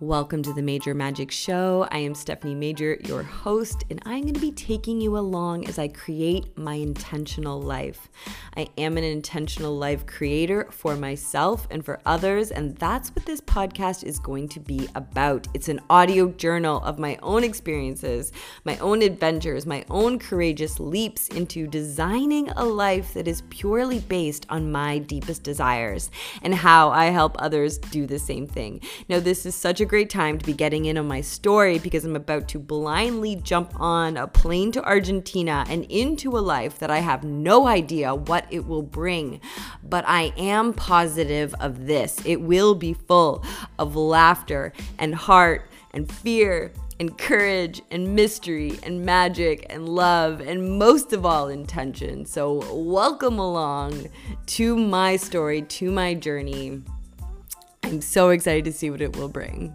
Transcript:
Welcome to the Major Magic Show. I am Stephanie Major, your host, and I'm going to be taking you along as I create my intentional life. I am an intentional life creator for myself and for others, and that's what this podcast is going to be about. It's an audio journal of my own experiences, my own adventures, my own courageous leaps into designing a life that is purely based on my deepest desires and how I help others do the same thing. Now, this is such a great time to be getting in on my story because I'm about to blindly jump on a plane to Argentina and into a life that I have no idea what it will bring. But I am positive of this it will be full of laughter and heart and fear and courage and mystery and magic and love and most of all intention. So, welcome along to my story, to my journey. I'm so excited to see what it will bring.